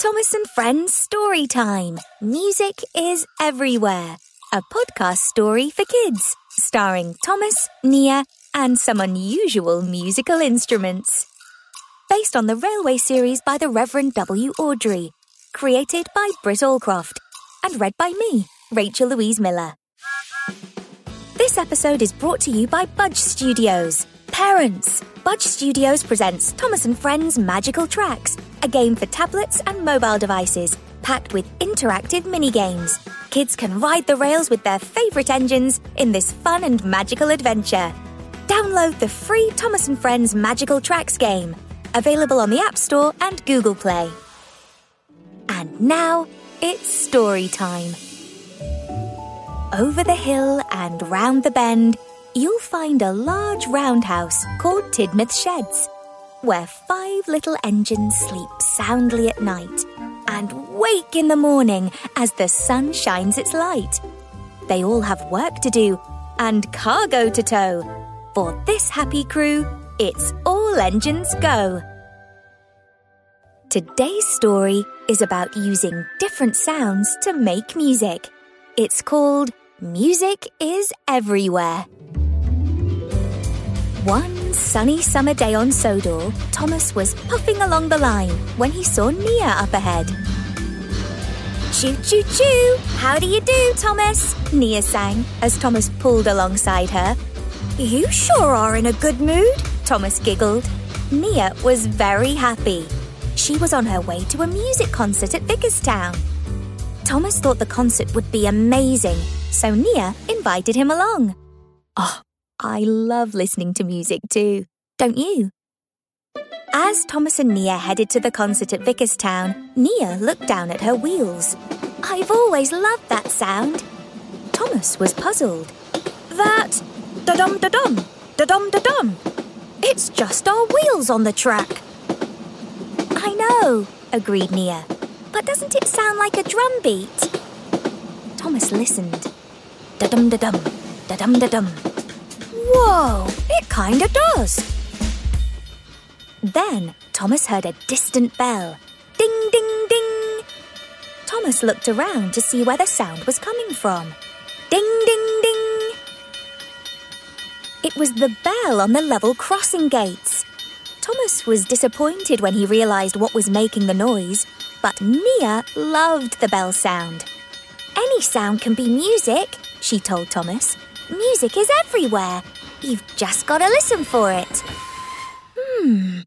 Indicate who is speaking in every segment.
Speaker 1: Thomas and Friends Story Time. Music is everywhere. A podcast story for kids, starring Thomas, Nia, and some unusual musical instruments. Based on the railway series by the Reverend W. Awdry, Created by Britt Allcroft. And read by me, Rachel Louise Miller. This episode is brought to you by Budge Studios. Parents! Budge Studios presents Thomas and Friends Magical Tracks, a game for tablets and mobile devices, packed with interactive mini games. Kids can ride the rails with their favourite engines in this fun and magical adventure. Download the free Thomas and Friends Magical Tracks game, available on the App Store and Google Play. And now it's story time. Over the hill and round the bend, you'll find a large roundhouse called Tidmouth Sheds, where five little engines sleep soundly at night and wake in the morning as the sun shines its light. They all have work to do and cargo to tow. For this happy crew, it's all engines go. Today's story is about using different sounds to make music. It's called Music is Everywhere. One sunny summer day on Sodor, Thomas was puffing along the line when he saw Nia up ahead. Choo choo choo! How do you do, Thomas? Nia sang as Thomas pulled alongside her. You sure are in a good mood, Thomas giggled. Nia was very happy. She was on her way to a music concert at Vickerstown. Thomas thought the concert would be amazing, so Nia invited him along. Oh, I love listening to music too, don't you? As Thomas and Nia headed to the concert at Vickerstown, Nia looked down at her wheels. I've always loved that sound. Thomas was puzzled. That da dum da dum, da dum da dum. It's just our wheels on the track. I know, agreed Nia. But doesn't it sound like a drum beat? Thomas listened. Da dum da dum, da dum da dum. Whoa, it kinda does. Then Thomas heard a distant bell. Ding, ding, ding. Thomas looked around to see where the sound was coming from. Ding, ding, ding. It was the bell on the level crossing gates. Thomas was disappointed when he realised what was making the noise, but Nia loved the bell sound. Any sound can be music, she told Thomas. Music is everywhere. You've just got to listen for it. Hmm.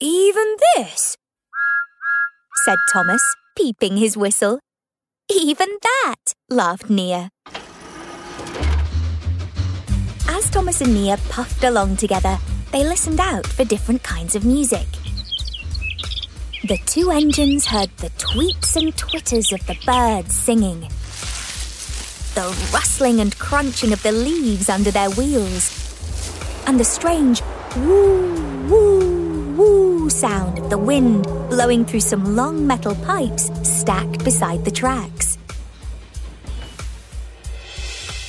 Speaker 1: Even this? said Thomas, peeping his whistle. Even that, laughed Nia. As Thomas and Nia puffed along together, they listened out for different kinds of music. The two engines heard the tweets and twitters of the birds singing, the rustling and crunching of the leaves under their wheels, and the strange woo, woo, woo sound of the wind blowing through some long metal pipes stacked beside the tracks.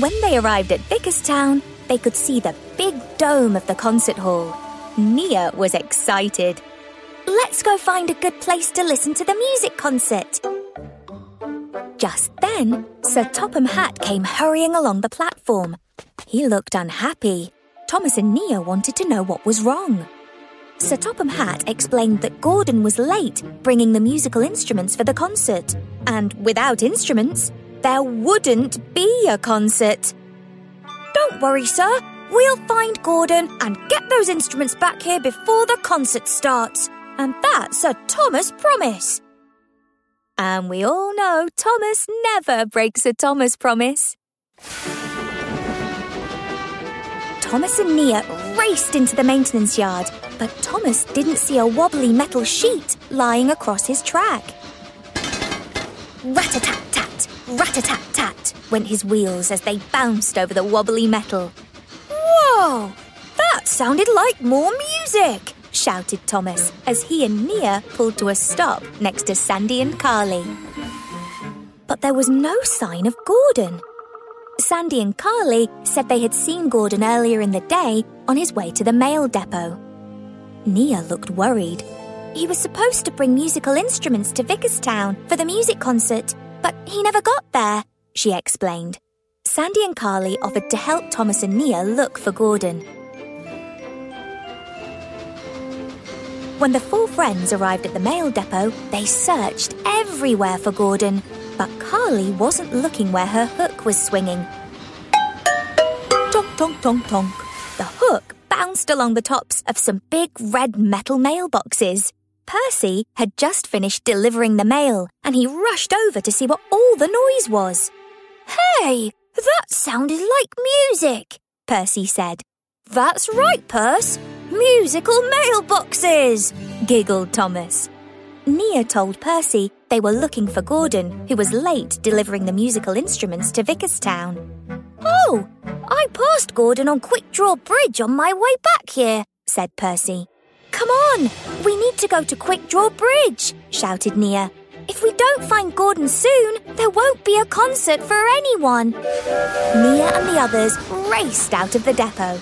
Speaker 1: When they arrived at Vickerstown, they could see the big dome of the concert hall. Nia was excited. Let's go find a good place to listen to the music concert. Just then, Sir Topham Hatt came hurrying along the platform. He looked unhappy. Thomas and Nia wanted to know what was wrong. Sir Topham Hatt explained that Gordon was late bringing the musical instruments for the concert, and without instruments, there wouldn't be a concert. Don't worry, sir. We'll find Gordon and get those instruments back here before the concert starts. And that's a Thomas promise. And we all know Thomas never breaks a Thomas promise. Thomas and Nia raced into the maintenance yard, but Thomas didn't see a wobbly metal sheet lying across his track. Rat-a-tat-tat, rat-a-tat-tat went his wheels as they bounced over the wobbly metal. Whoa! That sounded like more music! Shouted Thomas as he and Nia pulled to a stop next to Sandy and Carly. But there was no sign of Gordon. Sandy and Carly said they had seen Gordon earlier in the day on his way to the mail depot. Nia looked worried. He was supposed to bring musical instruments to Vickerstown for the music concert, but he never got there, she explained. Sandy and Carly offered to help Thomas and Nia look for Gordon. When the four friends arrived at the mail depot, they searched everywhere for Gordon, but Carly wasn't looking where her hook was swinging. Tonk, tonk, tonk, tonk. The hook bounced along the tops of some big red metal mailboxes. Percy had just finished delivering the mail, and he rushed over to see what all the noise was. Hey, that sounded like music, Percy said. That's right, Percy. Musical mailboxes, giggled Thomas. Nia told Percy they were looking for Gordon, who was late delivering the musical instruments to Vickerstown. Oh, I passed Gordon on Quick Draw Bridge on my way back here, said Percy. Come on, we need to go to Quick Draw Bridge, shouted Nia. If we don't find Gordon soon, there won't be a concert for anyone. Nia and the others raced out of the depot.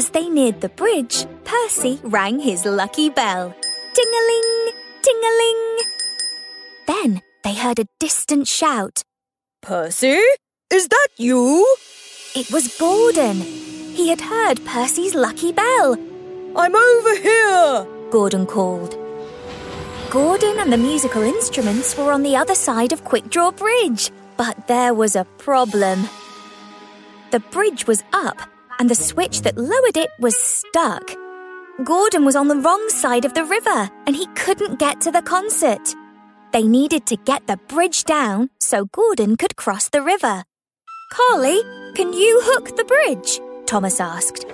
Speaker 1: As they neared the bridge, Percy rang his lucky bell. Ting-a-ling, ting-a-ling. Then they heard a distant shout.
Speaker 2: Percy, is that you?
Speaker 1: It was Gordon. He had heard Percy's lucky bell.
Speaker 2: I'm over here,
Speaker 1: Gordon called. Gordon and the musical instruments were on the other side of Quick Draw Bridge, but there was a problem. The bridge was up, and the switch that lowered it was stuck. Gordon was on the wrong side of the river, and he couldn't get to the concert. They needed to get the bridge down so Gordon could cross the river. Carly, can you hook the bridge? Thomas asked.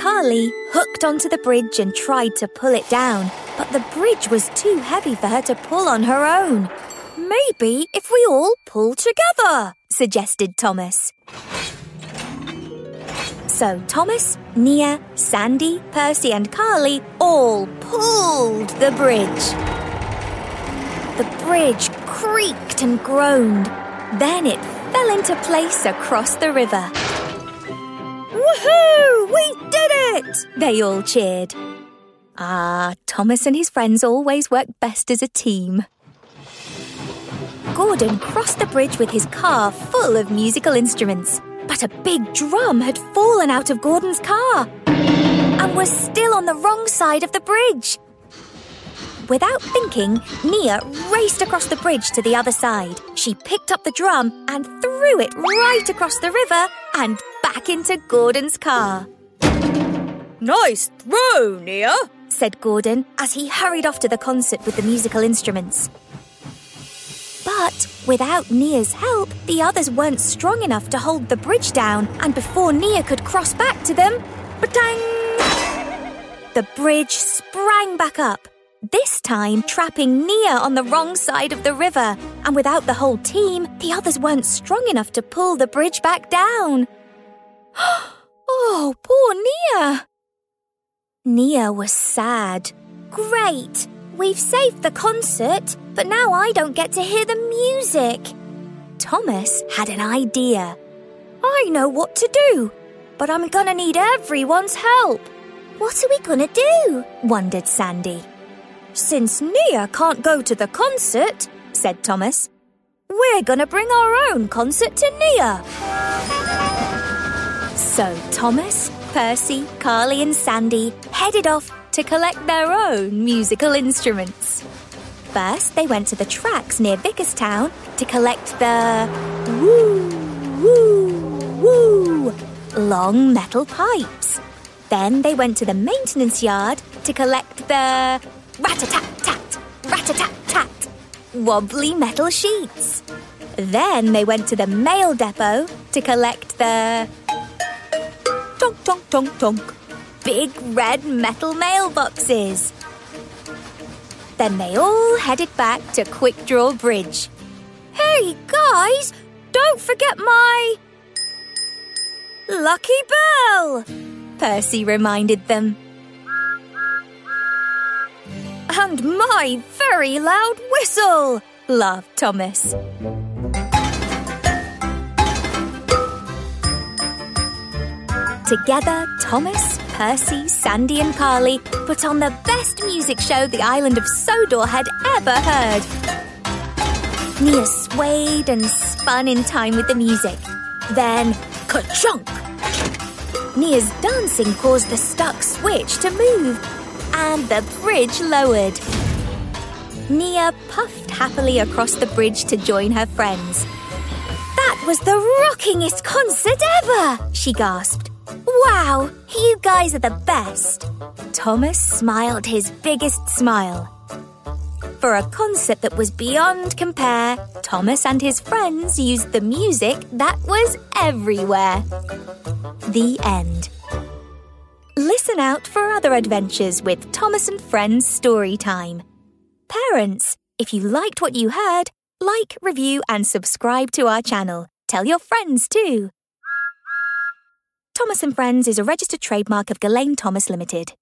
Speaker 1: Carly hooked onto the bridge and tried to pull it down, but the bridge was too heavy for her to pull on her own. Maybe if we all pull together, suggested Thomas. So Thomas, Nia, Sandy, Percy, and Carly all pulled the bridge. The bridge creaked and groaned. Then it fell into place across the river. Woohoo! We did it! They all cheered. Ah, Thomas and his friends always work best as a team. Gordon crossed the bridge with his car full of musical instruments, but a big drum had fallen out of Gordon's car and was still on the wrong side of the bridge. Without thinking, Nia raced across the bridge to the other side. She picked up the drum and threw it right across the river and back into Gordon's car.
Speaker 2: Nice throw, Nia,
Speaker 1: said Gordon as he hurried off to the concert with the musical instruments. But without Nia's help, the others weren't strong enough to hold the bridge down, and before Nia could cross back to them, batang! The bridge sprang back up, this time trapping Nia on the wrong side of the river. And without the whole team, the others weren't strong enough to pull the bridge back down. oh, poor Nia! Nia was sad. Great! We've saved the concert, but now I don't get to hear the music. Thomas had an idea. I know what to do, but I'm gonna need everyone's help. What are we gonna do? wondered Sandy. Since Nia can't go to the concert, said Thomas, we're gonna bring our own concert to Nia. So Thomas, Percy, Carly, and Sandy headed off to collect their own musical instruments. First, they went to the tracks near Vickerstown to collect the woo, woo, woo long metal pipes. Then they went to the maintenance yard to collect the rat-a-tat-tat, rat-a-tat-tat wobbly metal sheets. Then they went to the mail depot to collect the tonk tonk tonk tonk big red metal mailboxes. Then they all headed back to Quick Draw Bridge. Hey guys, don't forget my lucky bell, Percy reminded them. And my very loud whistle, laughed Thomas. Together, Thomas, Percy, Sandy, and Carly put on the best music show the island of Sodor had ever heard. Nia swayed and spun in time with the music. Then, ka-chunk! Nia's dancing caused the stuck switch to move, and the bridge lowered. Nia puffed happily across the bridge to join her friends. That was the rockingest concert ever, she gasped. Wow, you guys are the best. Thomas smiled his biggest smile. For a concert that was beyond compare, Thomas and his friends used the music that was everywhere. The end. Listen out for other adventures with Thomas and Friends Story Time. Parents, if you liked what you heard, like, review, and subscribe to our channel. Tell your friends too. Thomas and Friends is a registered trademark of Gullane Thomas Limited.